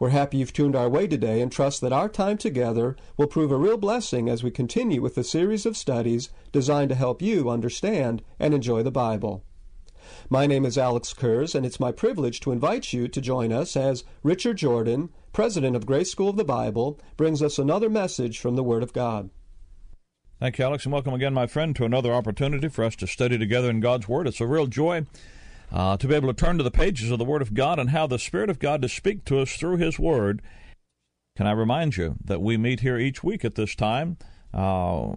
We're happy you've tuned our way today and trust that our time together will prove a real blessing as we continue with the series of studies designed to help you understand and enjoy the Bible. My name is Alex Kurz, and it's my privilege to invite you to join us as Richard Jordan, president of Grace School of the Bible, brings us another message from the Word of God. Thank you, Alex, and welcome again, my friend, to another opportunity for us to study together in God's Word. It's a real joy uh, to be able to turn to the pages of the Word of God and how the Spirit of God to speak to us through His Word. Can I remind you that we meet here each week at this time, uh,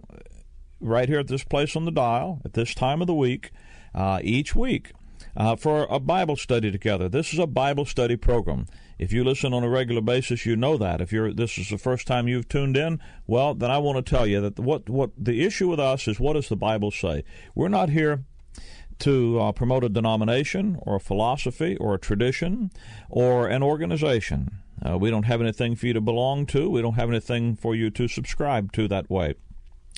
right here at this place on the dial, at this time of the week, uh, each week. Uh, for a Bible study together. This is a Bible study program. If you listen on a regular basis, you know that. If you're this is the first time you've tuned in, well, then I want to tell you that what what the issue with us is what does the Bible say? We're not here to uh, promote a denomination or a philosophy or a tradition or an organization. Uh, we don't have anything for you to belong to. We don't have anything for you to subscribe to that way.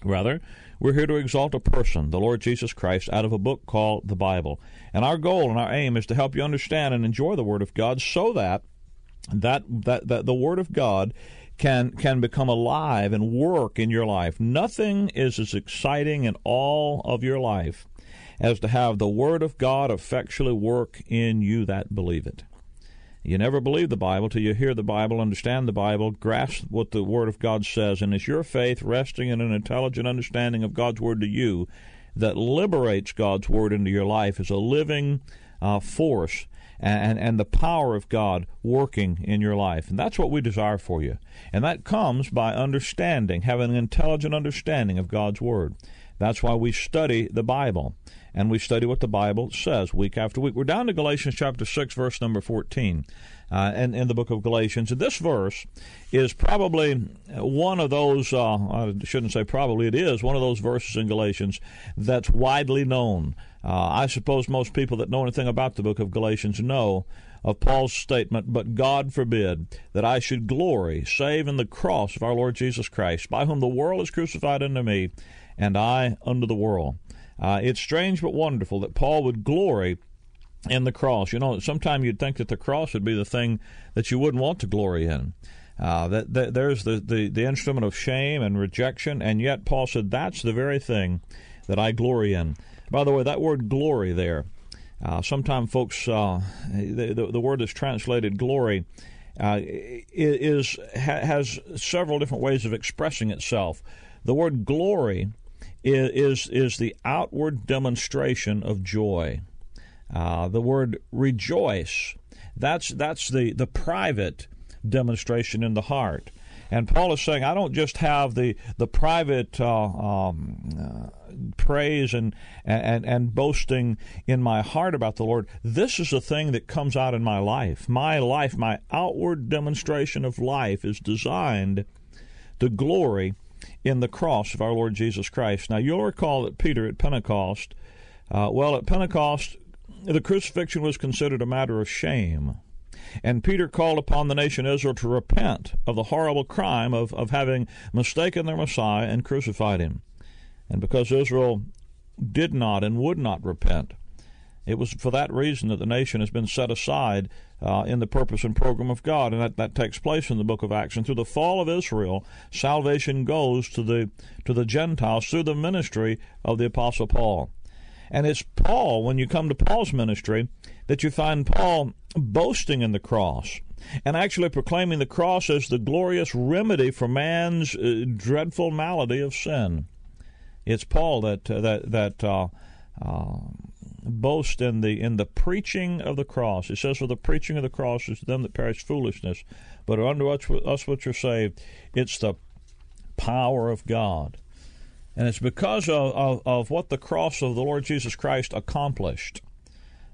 Rather, we're here to exalt a person, the Lord Jesus Christ, out of a book called the Bible. And our goal and our aim is to help you understand and enjoy the Word of God so that that, that, that the Word of God can can become alive and work in your life. Nothing is as exciting in all of your life as to have the Word of God effectually work in you that believe it. You never believe the Bible till you hear the Bible, understand the Bible, grasp what the Word of God says, and it's your faith resting in an intelligent understanding of God's Word to you that liberates God's Word into your life as a living uh, force and, and the power of God working in your life. And that's what we desire for you. And that comes by understanding, having an intelligent understanding of God's Word. That's why we study the Bible and we study what the Bible says week after week. We're down to Galatians chapter 6, verse number 14, uh, and in the book of Galatians. And this verse is probably one of those, uh, I shouldn't say probably, it is one of those verses in Galatians that's widely known. Uh, I suppose most people that know anything about the book of Galatians know of Paul's statement, But God forbid that I should glory save in the cross of our Lord Jesus Christ, by whom the world is crucified unto me, and I unto the world. Uh, it's strange but wonderful that Paul would glory in the cross. You know, sometimes you'd think that the cross would be the thing that you wouldn't want to glory in. Uh, that, that, there's the, the, the instrument of shame and rejection, and yet Paul said that's the very thing that I glory in. By the way, that word glory there, uh, sometimes folks, uh, the, the, word that's translated glory uh, is has several different ways of expressing itself. The word glory is, is the outward demonstration of joy. Uh, the word rejoice, that's, that's the, the private demonstration in the heart. And Paul is saying, I don't just have the the private uh, um, uh, praise and, and and boasting in my heart about the Lord. This is a thing that comes out in my life. My life, my outward demonstration of life, is designed to glory in the cross of our Lord Jesus Christ. Now, you'll recall that Peter at Pentecost, uh, well, at Pentecost, the crucifixion was considered a matter of shame. And Peter called upon the nation Israel to repent of the horrible crime of, of having mistaken their Messiah and crucified him. And because Israel did not and would not repent, it was for that reason that the nation has been set aside uh, in the purpose and program of God, and that, that takes place in the book of Acts. And through the fall of Israel, salvation goes to the to the Gentiles through the ministry of the Apostle Paul. And it's Paul, when you come to Paul's ministry, that you find Paul boasting in the cross and actually proclaiming the cross as the glorious remedy for man's uh, dreadful malady of sin. It's Paul that uh, that that uh, uh, boast in the in the preaching of the cross. It says, "For the preaching of the cross is to them that perish foolishness, but unto us, us which are saved, it's the power of God." And it's because of, of, of what the cross of the Lord Jesus Christ accomplished,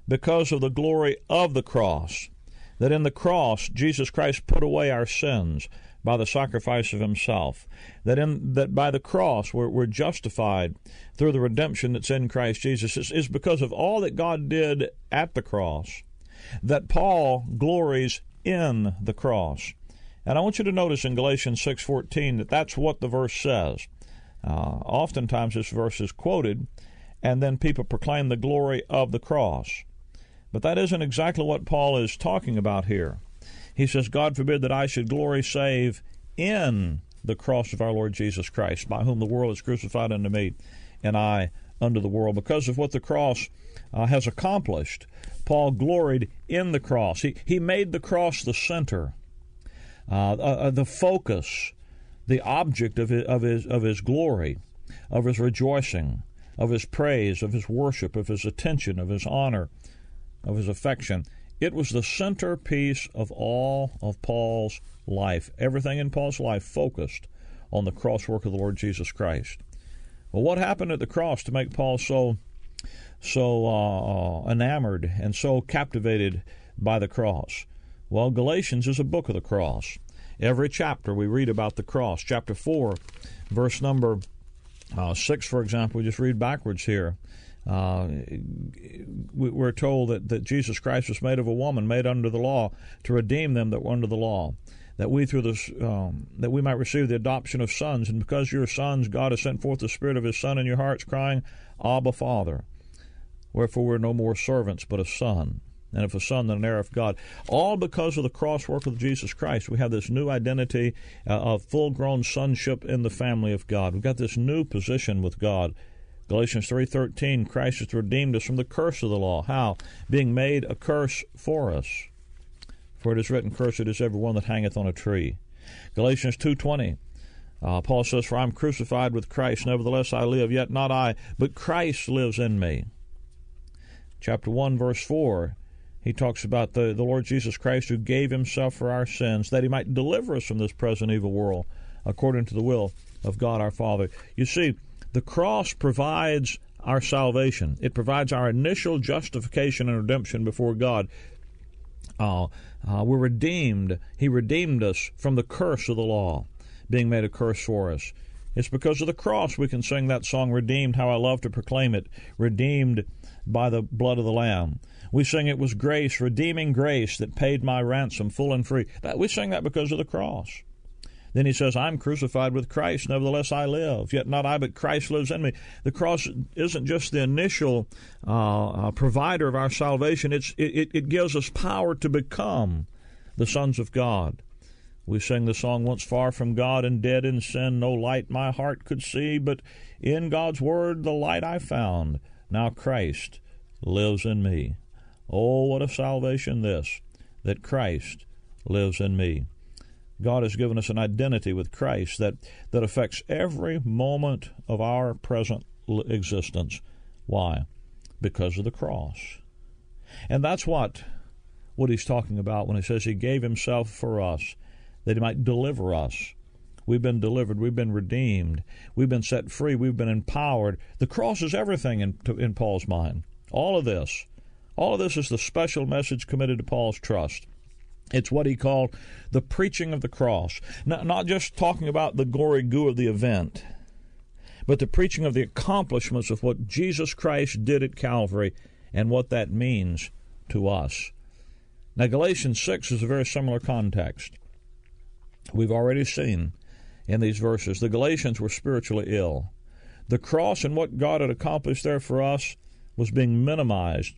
because of the glory of the cross, that in the cross Jesus Christ put away our sins by the sacrifice of himself that in that by the cross we're, we're justified through the redemption that's in Christ Jesus. Is, because of all that God did at the cross that Paul glories in the cross. And I want you to notice in Galatians 6:14 that that's what the verse says. Uh, oftentimes this verse is quoted and then people proclaim the glory of the cross. But that isn't exactly what Paul is talking about here. He says, God forbid that I should glory save in the cross of our Lord Jesus Christ, by whom the world is crucified unto me, and I unto the world. Because of what the cross uh, has accomplished, Paul gloried in the cross. He, he made the cross the center, uh, uh, the focus, the object of his, of, his, of his glory, of his rejoicing, of his praise, of his worship, of his attention, of his honor of his affection. It was the centerpiece of all of Paul's life. Everything in Paul's life focused on the cross work of the Lord Jesus Christ. Well, what happened at the cross to make Paul so so uh, uh, enamored and so captivated by the cross? Well, Galatians is a book of the cross. Every chapter we read about the cross. Chapter 4, verse number uh, 6, for example, we just read backwards here. Uh, we're told that, that Jesus Christ was made of a woman, made under the law, to redeem them that were under the law, that we through this um, that we might receive the adoption of sons. And because you're sons, God has sent forth the Spirit of His Son in your hearts, crying, "Abba, Father." Wherefore we're no more servants, but a son. And if a son, then an heir of God. All because of the cross work of Jesus Christ. We have this new identity uh, of full grown sonship in the family of God. We've got this new position with God Galatians 3:13 Christ has redeemed us from the curse of the law. How? Being made a curse for us. For it is written, Cursed is every one that hangeth on a tree. Galatians 2:20 uh, Paul says, For I am crucified with Christ, nevertheless I live, yet not I, but Christ lives in me. Chapter 1, verse 4, he talks about the, the Lord Jesus Christ who gave himself for our sins, that he might deliver us from this present evil world, according to the will of God our Father. You see, the cross provides our salvation. It provides our initial justification and redemption before God. Uh, uh, we're redeemed. He redeemed us from the curse of the law, being made a curse for us. It's because of the cross we can sing that song, Redeemed, how I love to proclaim it, redeemed by the blood of the Lamb. We sing it was grace, redeeming grace that paid my ransom full and free. That, we sing that because of the cross. Then he says, I'm crucified with Christ, nevertheless I live. Yet not I, but Christ lives in me. The cross isn't just the initial uh, uh, provider of our salvation, it's, it, it gives us power to become the sons of God. We sing the song, Once far from God and dead in sin, no light my heart could see, but in God's word the light I found. Now Christ lives in me. Oh, what a salvation this, that Christ lives in me. God has given us an identity with Christ that, that affects every moment of our present existence. Why? Because of the cross. And that's what what he's talking about when he says he gave himself for us that he might deliver us. We've been delivered, we've been redeemed, we've been set free, we've been empowered. The cross is everything in, in Paul's mind. All of this. All of this is the special message committed to Paul's trust. It's what he called the preaching of the cross. Not, not just talking about the gory goo of the event, but the preaching of the accomplishments of what Jesus Christ did at Calvary and what that means to us. Now, Galatians 6 is a very similar context. We've already seen in these verses the Galatians were spiritually ill. The cross and what God had accomplished there for us was being minimized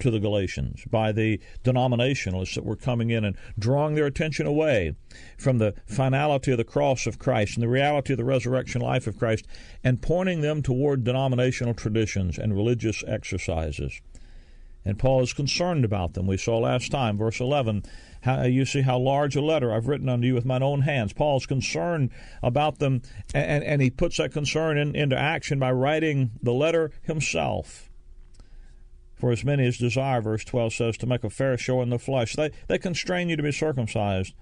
to the Galatians by the denominationalists that were coming in and drawing their attention away from the finality of the cross of Christ and the reality of the resurrection life of Christ and pointing them toward denominational traditions and religious exercises. And Paul is concerned about them. We saw last time, verse 11, how, you see how large a letter I've written unto you with mine own hands. Paul's concerned about them, and, and he puts that concern in, into action by writing the letter himself. For as many as desire, verse 12 says, to make a fair show in the flesh, they, they constrain you to be circumcised,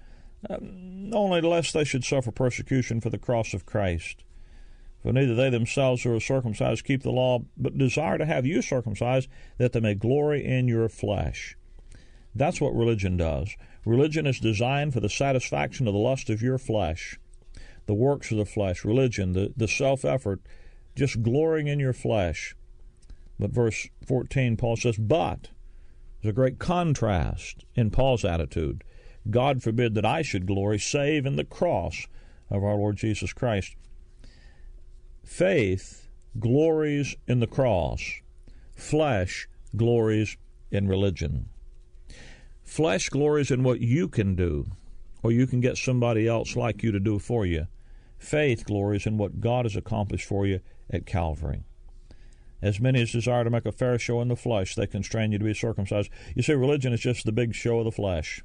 um, only lest they should suffer persecution for the cross of Christ. For neither they themselves who are circumcised keep the law, but desire to have you circumcised, that they may glory in your flesh. That's what religion does. Religion is designed for the satisfaction of the lust of your flesh, the works of the flesh, religion, the, the self effort, just glorying in your flesh. But verse 14, Paul says, But there's a great contrast in Paul's attitude. God forbid that I should glory save in the cross of our Lord Jesus Christ. Faith glories in the cross, flesh glories in religion. Flesh glories in what you can do, or you can get somebody else like you to do for you. Faith glories in what God has accomplished for you at Calvary. As many as desire to make a fair show in the flesh, they constrain you to be circumcised. You see, religion is just the big show of the flesh.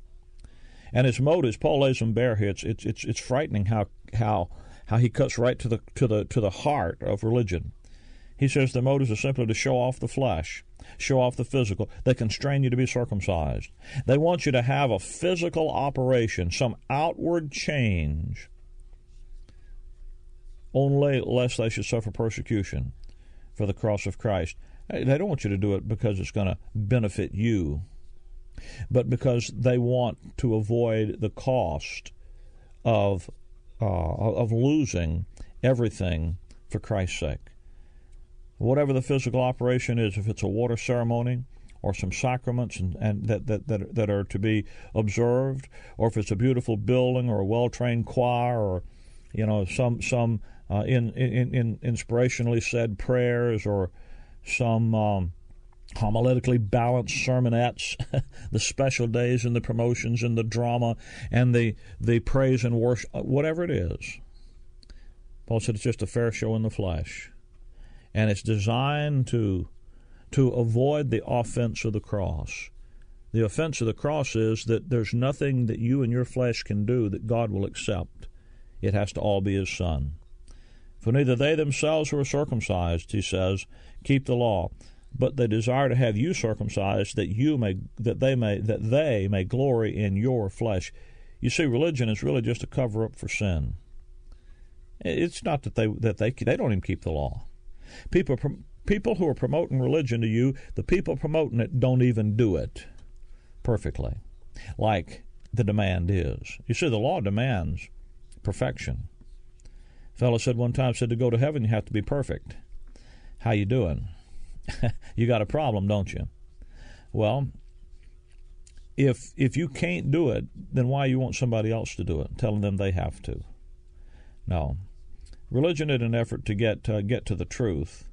And its motives, Paul lays them bare here. It's, it's, it's, it's frightening how, how how he cuts right to the to the to the heart of religion. He says the motives are simply to show off the flesh, show off the physical. They constrain you to be circumcised. They want you to have a physical operation, some outward change, only lest they should suffer persecution for the cross of Christ. They don't want you to do it because it's going to benefit you, but because they want to avoid the cost of uh, of losing everything for Christ's sake. Whatever the physical operation is, if it's a water ceremony or some sacraments and, and that, that, that, that are to be observed, or if it's a beautiful building or a well trained choir or you know some some uh, in, in, in inspirationally said prayers or some um, homiletically balanced sermonettes, the special days and the promotions and the drama and the, the praise and worship, whatever it is. Paul said it's just a fair show in the flesh. And it's designed to, to avoid the offense of the cross. The offense of the cross is that there's nothing that you and your flesh can do that God will accept. It has to all be His Son. For neither they themselves who are circumcised, he says, keep the law, but they desire to have you circumcised that you may that they may that they may glory in your flesh. You see, religion is really just a cover up for sin. It's not that they that they they don't even keep the law. People people who are promoting religion to you, the people promoting it don't even do it perfectly, like the demand is. You see, the law demands perfection. Fellow said one time said to go to heaven you have to be perfect. How you doing? you got a problem, don't you? Well, if if you can't do it, then why you want somebody else to do it, telling them they have to? No, religion is an effort to get uh, get to the truth.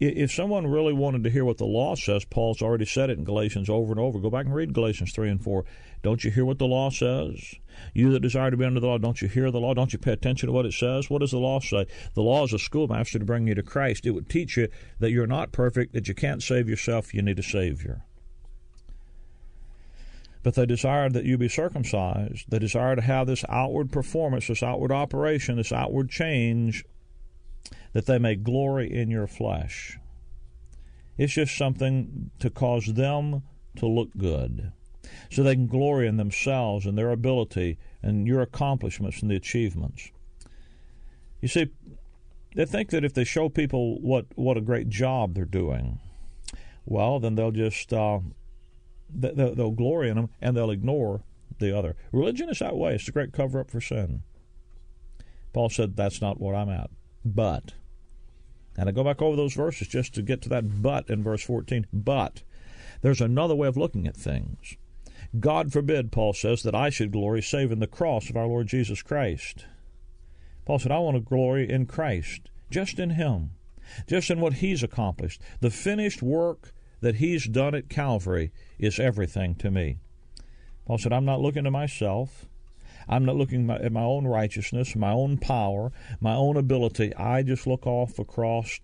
If someone really wanted to hear what the law says, Paul's already said it in Galatians over and over. Go back and read Galatians 3 and 4. Don't you hear what the law says? You that desire to be under the law, don't you hear the law? Don't you pay attention to what it says? What does the law say? The law is a schoolmaster to bring you to Christ. It would teach you that you're not perfect, that you can't save yourself, you need a Savior. But they desire that you be circumcised. They desire to have this outward performance, this outward operation, this outward change that they may glory in your flesh. It's just something to cause them to look good, so they can glory in themselves and their ability and your accomplishments and the achievements. You see, they think that if they show people what, what a great job they're doing, well, then they'll just uh, they'll, they'll glory in them and they'll ignore the other. Religion is that way. It's a great cover up for sin. Paul said, "That's not what I'm at." But and I go back over those verses just to get to that but in verse 14. But there's another way of looking at things. God forbid, Paul says, that I should glory save in the cross of our Lord Jesus Christ. Paul said, I want to glory in Christ, just in Him, just in what He's accomplished, the finished work that He's done at Calvary is everything to me. Paul said, I'm not looking to myself. I'm not looking at my own righteousness, my own power, my own ability. I just look off across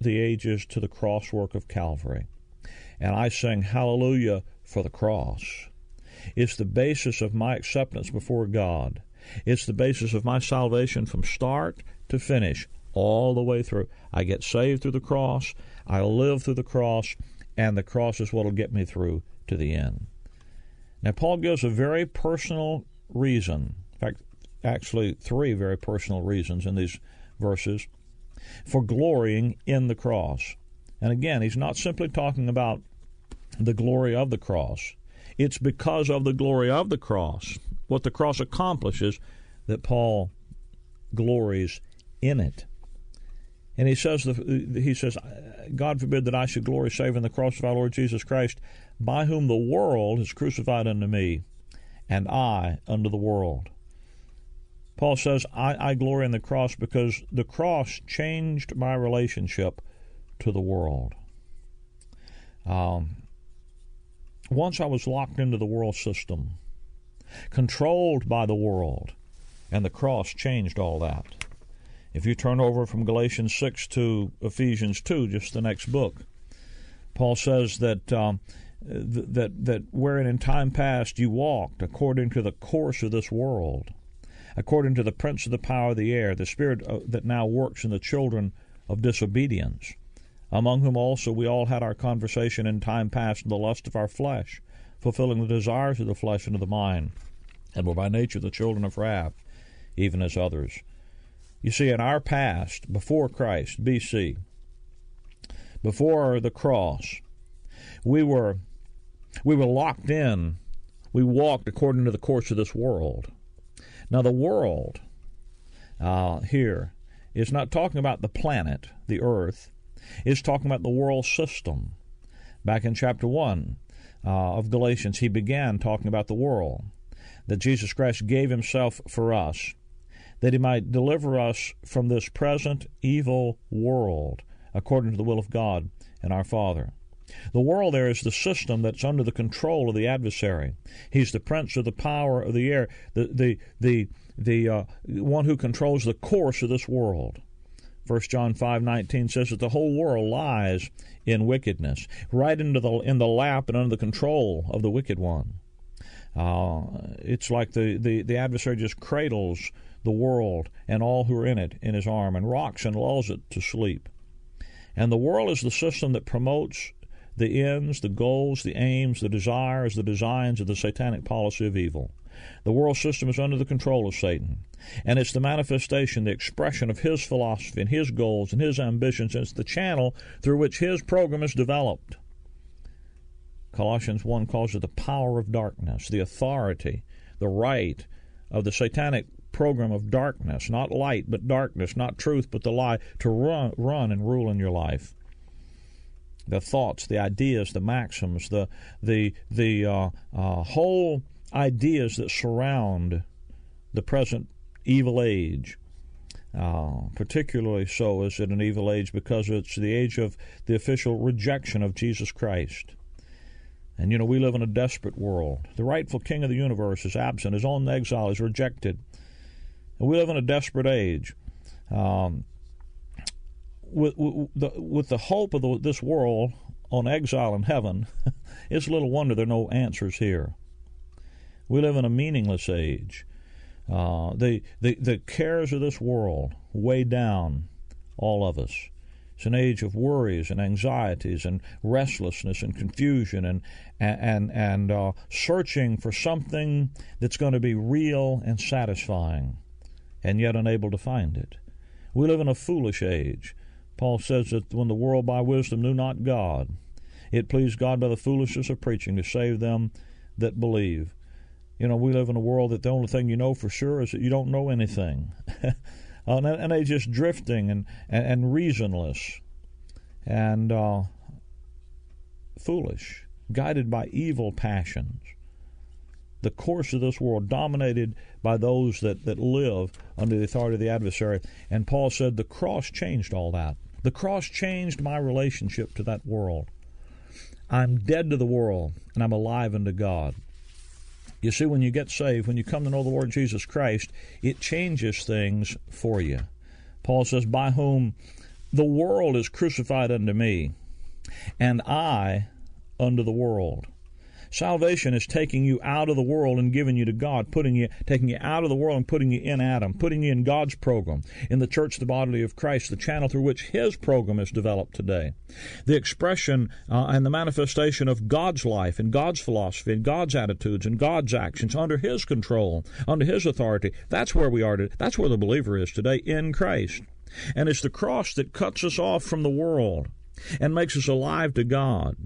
the ages to the cross work of Calvary. And I sing hallelujah for the cross. It's the basis of my acceptance before God. It's the basis of my salvation from start to finish, all the way through. I get saved through the cross, I live through the cross, and the cross is what will get me through to the end. Now, Paul gives a very personal reason, in fact, actually, three very personal reasons in these verses for glorying in the cross. And again, he's not simply talking about the glory of the cross, it's because of the glory of the cross, what the cross accomplishes, that Paul glories in it. And he says, he says, God forbid that I should glory save in the cross of our Lord Jesus Christ, by whom the world is crucified unto me, and I unto the world. Paul says, I, I glory in the cross because the cross changed my relationship to the world. Um, once I was locked into the world system, controlled by the world, and the cross changed all that. If you turn over from Galatians 6 to Ephesians 2, just the next book, Paul says that um, that that wherein in time past you walked according to the course of this world, according to the prince of the power of the air, the spirit that now works in the children of disobedience, among whom also we all had our conversation in time past in the lust of our flesh, fulfilling the desires of the flesh and of the mind, and were by nature the children of wrath, even as others. You see, in our past, before Christ, BC, before the cross, we were we were locked in. We walked according to the course of this world. Now, the world uh, here is not talking about the planet, the earth. It's talking about the world system. Back in chapter 1 uh, of Galatians, he began talking about the world, that Jesus Christ gave himself for us, that he might deliver us from this present evil world, according to the will of God and our Father. The world there is the system that's under the control of the adversary. He's the prince of the power of the air, the the the the uh, one who controls the course of this world. 1 John 5:19 says that the whole world lies in wickedness, right into the in the lap and under the control of the wicked one. Uh, it's like the, the, the adversary just cradles the world and all who are in it in his arm and rocks and lulls it to sleep. And the world is the system that promotes the ends, the goals, the aims, the desires, the designs of the satanic policy of evil. The world system is under the control of Satan, and it's the manifestation, the expression of his philosophy and his goals and his ambitions, it's the channel through which his program is developed. Colossians 1 calls it the power of darkness, the authority, the right of the satanic program of darkness, not light, but darkness, not truth, but the lie, to run, run and rule in your life the thoughts, the ideas, the maxims, the the the uh, uh, whole ideas that surround the present evil age. Uh, particularly so is it an evil age because it's the age of the official rejection of Jesus Christ. And you know, we live in a desperate world. The rightful king of the universe is absent, his own exile, is rejected. And we live in a desperate age. Um, with, with, the, with the hope of the, this world on exile in heaven, it's little wonder there are no answers here. We live in a meaningless age. Uh, the, the, the cares of this world weigh down all of us. It's an age of worries and anxieties and restlessness and confusion and and and uh, searching for something that's going to be real and satisfying, and yet unable to find it. We live in a foolish age. Paul says that when the world by wisdom knew not God, it pleased God by the foolishness of preaching to save them that believe. You know, we live in a world that the only thing you know for sure is that you don't know anything. and, and they're just drifting and, and, and reasonless and uh, foolish, guided by evil passions the course of this world, dominated by those that, that live under the authority of the adversary. And Paul said the cross changed all that. The cross changed my relationship to that world. I'm dead to the world and I'm alive unto God. You see, when you get saved, when you come to know the Lord Jesus Christ, it changes things for you. Paul says, By whom the world is crucified unto me, and I unto the world. Salvation is taking you out of the world and giving you to God, putting you, taking you out of the world and putting you in Adam, putting you in God's program, in the church, the body of Christ, the channel through which His program is developed today. The expression uh, and the manifestation of God's life and God's philosophy and God's attitudes and God's actions under His control, under His authority. That's where we are. To, that's where the believer is today in Christ. And it's the cross that cuts us off from the world and makes us alive to God.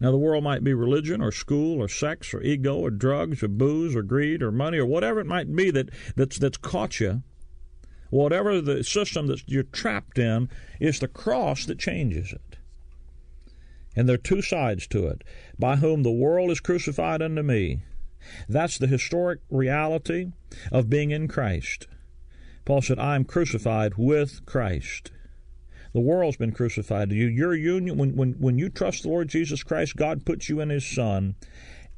Now, the world might be religion or school or sex or ego or drugs or booze or greed or money or whatever it might be that, that's, that's caught you. Whatever the system that you're trapped in, it's the cross that changes it. And there are two sides to it. By whom the world is crucified unto me. That's the historic reality of being in Christ. Paul said, I am crucified with Christ. The world's been crucified to you. Your union, when, when, when you trust the Lord Jesus Christ, God puts you in His Son,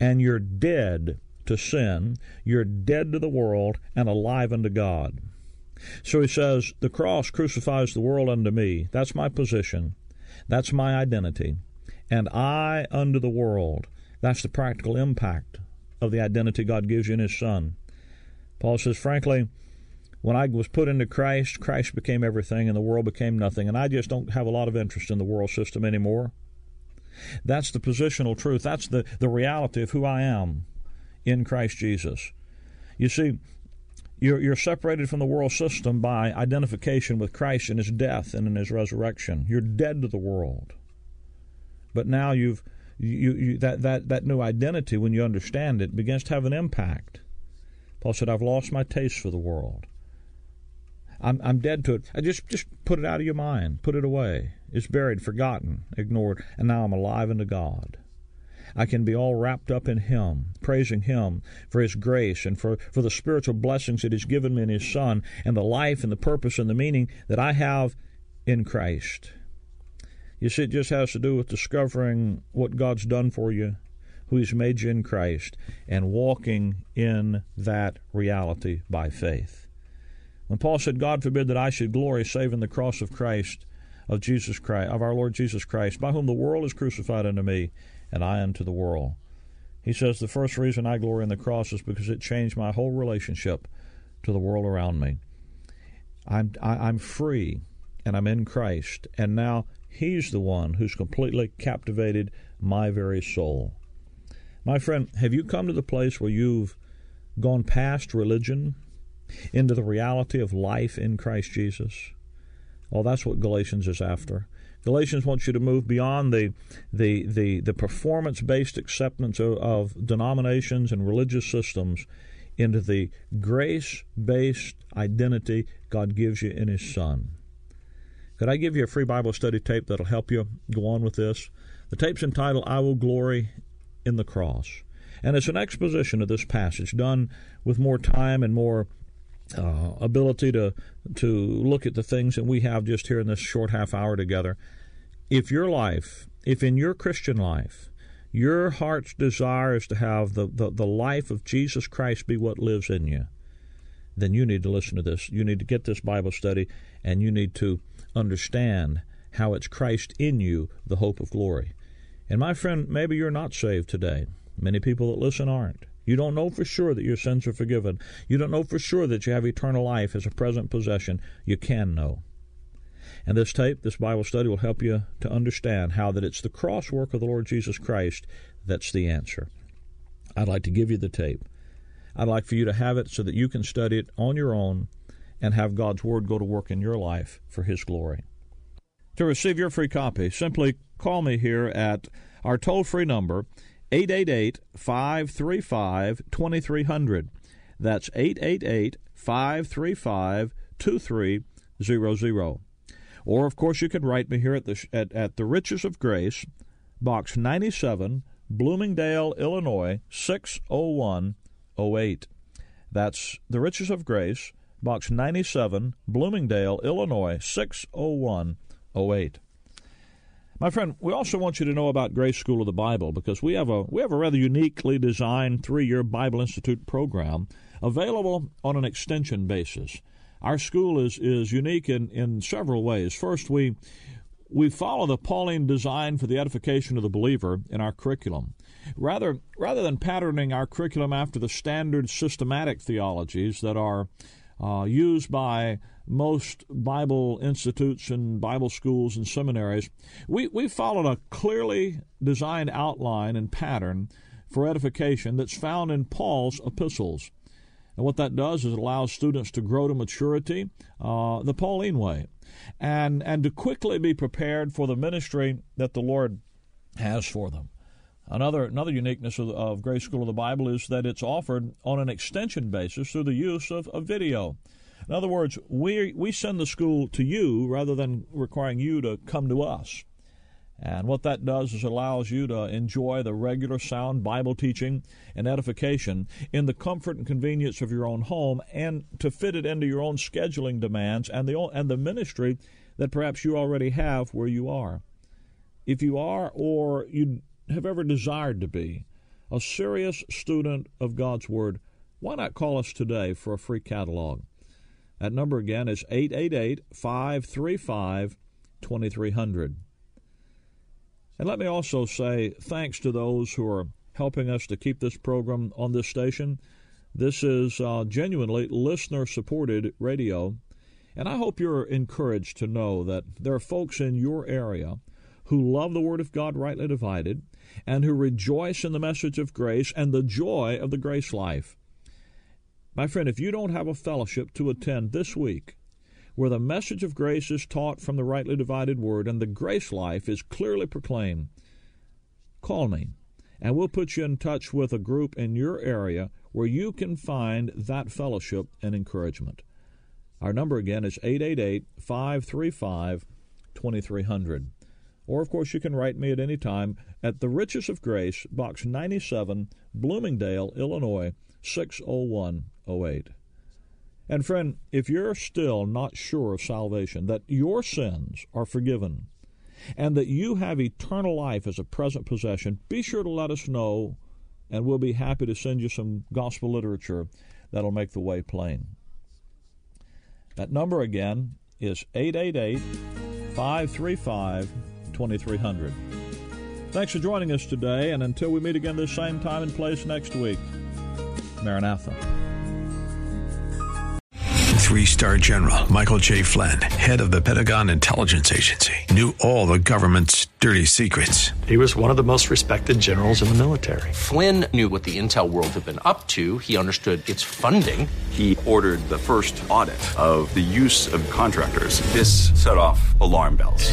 and you're dead to sin, you're dead to the world, and alive unto God. So he says, The cross crucifies the world unto me. That's my position. That's my identity. And I unto the world. That's the practical impact of the identity God gives you in His Son. Paul says, frankly, when I was put into Christ, Christ became everything and the world became nothing. And I just don't have a lot of interest in the world system anymore. That's the positional truth. That's the, the reality of who I am in Christ Jesus. You see, you're, you're separated from the world system by identification with Christ in his death and in his resurrection. You're dead to the world. But now you've you, you that, that, that new identity, when you understand it, begins to have an impact. Paul said, I've lost my taste for the world. I'm, I'm dead to it. I just just put it out of your mind. Put it away. It's buried, forgotten, ignored, and now I'm alive unto God. I can be all wrapped up in Him, praising Him for His grace and for, for the spiritual blessings that He's given me in His Son, and the life and the purpose and the meaning that I have in Christ. You see, it just has to do with discovering what God's done for you, who He's made you in Christ, and walking in that reality by faith. When Paul said, God forbid that I should glory save in the cross of Christ, of Jesus Christ, of our Lord Jesus Christ, by whom the world is crucified unto me, and I unto the world. He says, The first reason I glory in the cross is because it changed my whole relationship to the world around me. I'm, I, am i am free, and I'm in Christ, and now He's the one who's completely captivated my very soul. My friend, have you come to the place where you've gone past religion into the reality of life in Christ Jesus? Well, that's what Galatians is after. Galatians wants you to move beyond the the the, the performance based acceptance of, of denominations and religious systems into the grace based identity God gives you in His Son. Could I give you a free Bible study tape that'll help you go on with this? The tape's entitled I Will Glory in the Cross. And it's an exposition of this passage done with more time and more uh, ability to to look at the things that we have just here in this short half hour together. If your life, if in your Christian life, your heart's desire is to have the, the, the life of Jesus Christ be what lives in you, then you need to listen to this. You need to get this Bible study and you need to understand how it's Christ in you, the hope of glory. And my friend, maybe you're not saved today. Many people that listen aren't. You don't know for sure that your sins are forgiven. You don't know for sure that you have eternal life as a present possession. You can know. And this tape, this Bible study, will help you to understand how that it's the cross work of the Lord Jesus Christ that's the answer. I'd like to give you the tape. I'd like for you to have it so that you can study it on your own and have God's Word go to work in your life for His glory. To receive your free copy, simply call me here at our toll free number, 888 535 2300. That's 888 535 2300. Or, of course, you can write me here at the, at, at the Riches of Grace, Box 97, Bloomingdale, Illinois 60108. That's the Riches of Grace, Box 97, Bloomingdale, Illinois 60108. My friend, we also want you to know about Grace School of the Bible because we have a we have a rather uniquely designed three-year Bible Institute program available on an extension basis. Our school is is unique in, in several ways. First, we we follow the Pauline design for the edification of the believer in our curriculum. Rather rather than patterning our curriculum after the standard systematic theologies that are uh, used by most Bible institutes and Bible schools and seminaries, we, we followed a clearly designed outline and pattern for edification that's found in Paul's epistles. And what that does is it allows students to grow to maturity uh, the Pauline way and, and to quickly be prepared for the ministry that the Lord has for them. Another, another uniqueness of, of Grace School of the Bible is that it's offered on an extension basis through the use of, of video. In other words, we, we send the school to you rather than requiring you to come to us. And what that does is allows you to enjoy the regular sound Bible teaching and edification in the comfort and convenience of your own home and to fit it into your own scheduling demands and the and the ministry that perhaps you already have where you are. If you are or you have ever desired to be a serious student of God's word, why not call us today for a free catalog? That number again is 888 535 2300. And let me also say thanks to those who are helping us to keep this program on this station. This is uh, genuinely listener supported radio. And I hope you're encouraged to know that there are folks in your area who love the Word of God rightly divided and who rejoice in the message of grace and the joy of the grace life. My friend, if you don't have a fellowship to attend this week where the message of grace is taught from the rightly divided word and the grace life is clearly proclaimed, call me and we'll put you in touch with a group in your area where you can find that fellowship and encouragement. Our number again is 888 535 2300. Or, of course, you can write me at any time at The Riches of Grace, Box 97, Bloomingdale, Illinois 60108. And friend, if you're still not sure of salvation, that your sins are forgiven, and that you have eternal life as a present possession, be sure to let us know, and we'll be happy to send you some gospel literature that'll make the way plain. That number again is 888 535 2300. Thanks for joining us today, and until we meet again this same time and place next week, Maranatha. Three star general Michael J. Flynn, head of the Pentagon Intelligence Agency, knew all the government's dirty secrets. He was one of the most respected generals in the military. Flynn knew what the intel world had been up to, he understood its funding. He ordered the first audit of the use of contractors. This set off alarm bells.